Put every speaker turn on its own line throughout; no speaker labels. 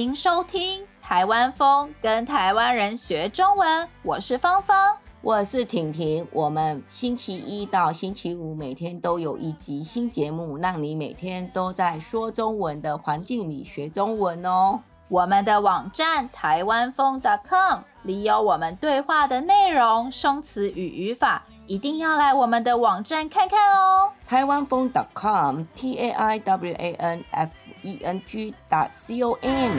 迎收听台湾风，跟台湾人学中文。我是芳芳，
我是婷婷。我们星期一到星期五每天都有一集新节目，让你每天都在说中文的环境里学中文哦。
我们的网站台湾风 .com 里有我们对话的内容、生词与语法，一定要来我们的网站看看哦。
台湾风 .com T A I W A N F E N G C O M。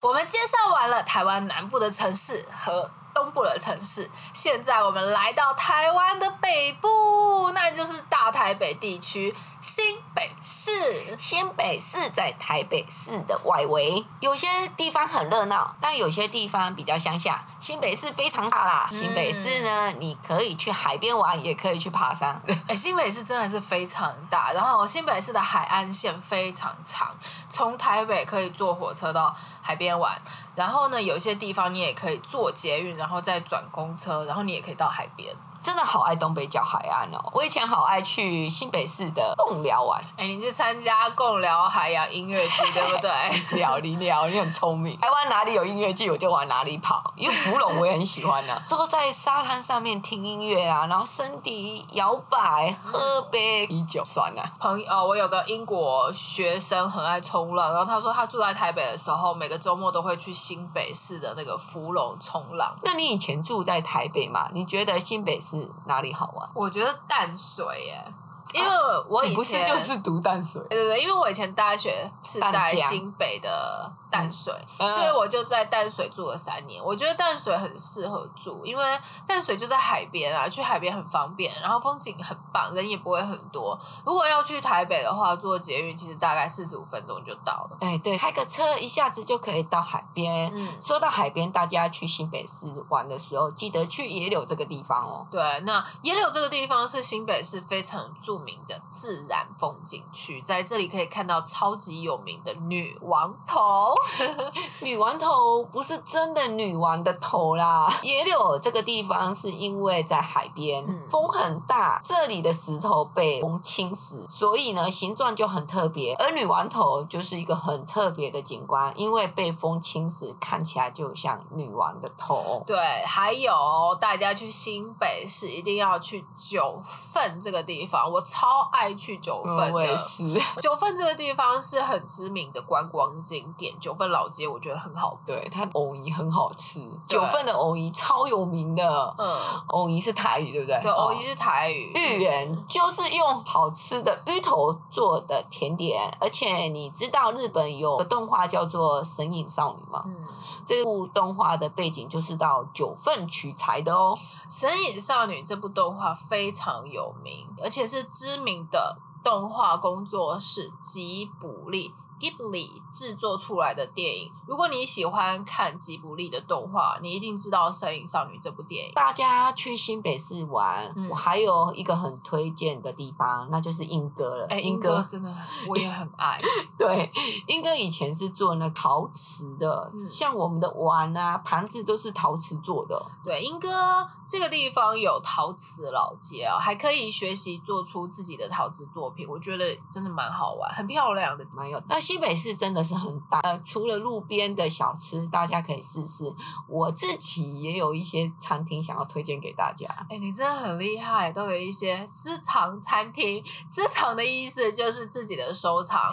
我们介绍完了台湾南部的城市和东部的城市，现在我们来到台湾的北部，那就是大台北地区。新北市，
新北市在台北市的外围，有些地方很热闹，但有些地方比较乡下。新北市非常大啦，嗯、新北市呢，你可以去海边玩，也可以去爬山。
哎、欸，新北市真的是非常大，然后新北市的海岸线非常长，从台北可以坐火车到海边玩，然后呢，有些地方你也可以坐捷运，然后再转公车，然后你也可以到海边。
真的好爱东北角海岸哦！我以前好爱去新北市的贡寮玩。
哎、欸，你去参加贡寮海洋音乐剧，对不对？
聊你聊，你很聪明。台湾哪里有音乐剧，我就往哪里跑。因为芙蓉我也很喜欢呢、啊，都在沙滩上面听音乐啊，然后身体摇摆，喝杯啤酒，算了。
朋友，我有个英国学生很爱冲浪，然后他说他住在台北的时候，每个周末都会去新北市的那个芙蓉冲浪。
那你以前住在台北嘛？你觉得新北？是哪里好玩？
我觉得淡水耶，因为我以前、啊、
不是就是读淡水，
对对对，因为我以前大学是在新北的。淡水，所以我就在淡水住了三年。我觉得淡水很适合住，因为淡水就在海边啊，去海边很方便，然后风景很棒，人也不会很多。如果要去台北的话，坐捷运其实大概四十五分钟就到了。
哎，对，开个车一下子就可以到海边。嗯，说到海边，大家去新北市玩的时候，记得去野柳这个地方哦。
对，那野柳这个地方是新北市非常著名的自然风景区，在这里可以看到超级有名的女王头。
女王头不是真的女王的头啦，野柳这个地方是因为在海边，嗯、风很大，这里的石头被风侵蚀，所以呢形状就很特别。而女王头就是一个很特别的景观，因为被风侵蚀，看起来就像女王的头。
对，还有大家去新北市一定要去九份这个地方，我超爱去九份的。
我也是。
九份这个地方是很知名的观光景点。九份老街我觉得很好，
对，它藕泥很好吃。九份的藕泥超有名的，嗯，藕泥是台语对不对？
对，藕泥是台语。
芋圆就是用好吃的芋头做的甜点，而且你知道日本有个动画叫做《神隐少女》吗？嗯，这部动画的背景就是到九份取材的哦。
《神隐少女》这部动画非常有名，而且是知名的动画工作室吉卜力。Ghibli 制作出来的电影，如果你喜欢看吉卜力的动画，你一定知道《摄影少女》这部电影。
大家去新北市玩，嗯、我还有一个很推荐的地方，那就是莺歌了。
哎、欸，莺歌真的我也很爱。
对，莺歌以前是做那陶瓷的，嗯、像我们的碗啊、盘子都是陶瓷做的。
对，莺歌这个地方有陶瓷老街啊，还可以学习做出自己的陶瓷作品，我觉得真的蛮好玩，很漂亮的，蛮有。那
新北市真的是很大，呃，除了路边的小吃，大家可以试试。我自己也有一些餐厅想要推荐给大家。
哎、欸，你真的很厉害，都有一些私藏餐厅。私藏的意思就是自己的收藏。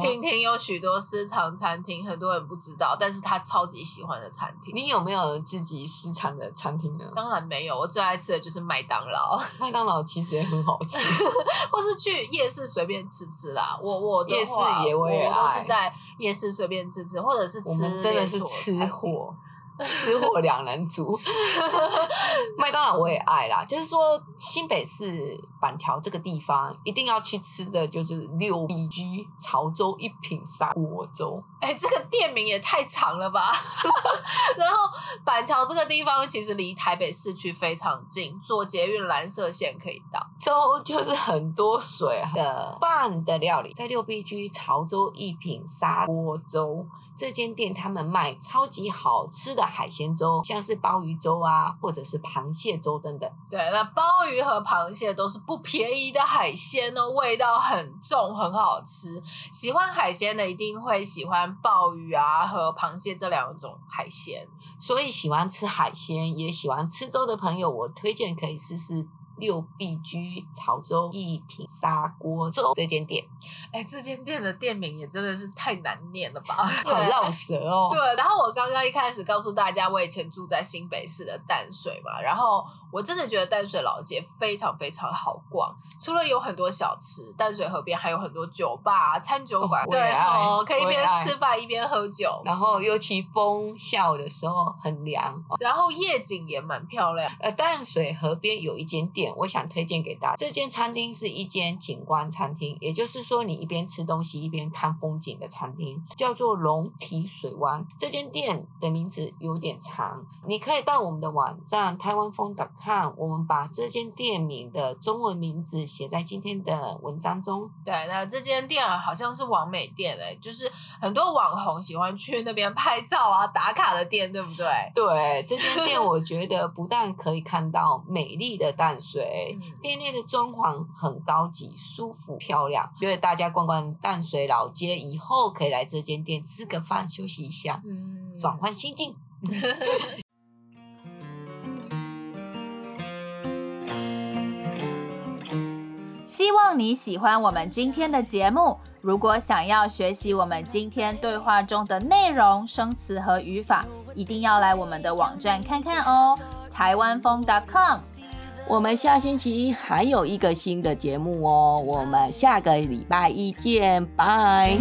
婷婷有许多私藏餐厅，很多人不知道，但是他超级喜欢的餐厅。
你有没有自己私藏的餐厅呢？
当然没有，我最爱吃的就是麦当劳。
麦当劳其实也很好吃，
或是去夜市随便吃吃啦。我我
夜市也会。
都是在夜市随便吃吃，或者是吃，
真的是吃货。吃货两人组，麦当劳我也爱啦。就是说，新北市板桥这个地方一定要去吃的，就是六必居潮州一品砂锅粥。
哎、欸，这个店名也太长了吧！然后板桥这个地方其实离台北市区非常近，坐捷运蓝色线可以到。
粥就是很多水的饭的料理，在六必居潮州一品砂锅粥这间店，他们卖超级好吃。的海鲜粥，像是鲍鱼粥啊，或者是螃蟹粥等等。
对，那鲍鱼和螃蟹都是不便宜的海鲜呢，味道很重，很好吃。喜欢海鲜的一定会喜欢鲍鱼啊和螃蟹这两种海鲜。
所以喜欢吃海鲜也喜欢吃粥的朋友，我推荐可以试试。六必居潮州一品砂锅粥这间店，
哎，这间店的店名也真的是太难念了吧，
好 绕舌哦。
对，然后我刚刚一开始告诉大家，我以前住在新北市的淡水嘛，然后。我真的觉得淡水老街非常非常好逛，除了有很多小吃，淡水河边还有很多酒吧、餐酒馆，哦、对哦，可以一边吃饭一边喝酒。
然后尤其风下午的时候很凉，
然后夜景也蛮漂亮。
呃，淡水河边有一间店，我想推荐给大家。这间餐厅是一间景观餐厅，也就是说你一边吃东西一边看风景的餐厅，叫做龙体水湾。这间店的名字有点长，你可以到我们的网站台湾风的。看，我们把这间店名的中文名字写在今天的文章中。
对，那这间店好像是网美店诶，就是很多网红喜欢去那边拍照啊、打卡的店，对不对？
对，这间店我觉得不但可以看到美丽的淡水，店内的装潢很高级、舒服、漂亮。因为大家逛逛淡水老街以后，可以来这间店吃个饭、休息一下，嗯，转换心境。
希望你喜欢我们今天的节目。如果想要学习我们今天对话中的内容、生词和语法，一定要来我们的网站看看哦，台湾风 .com。
我们下星期还有一个新的节目哦，我们下个礼拜一见，拜。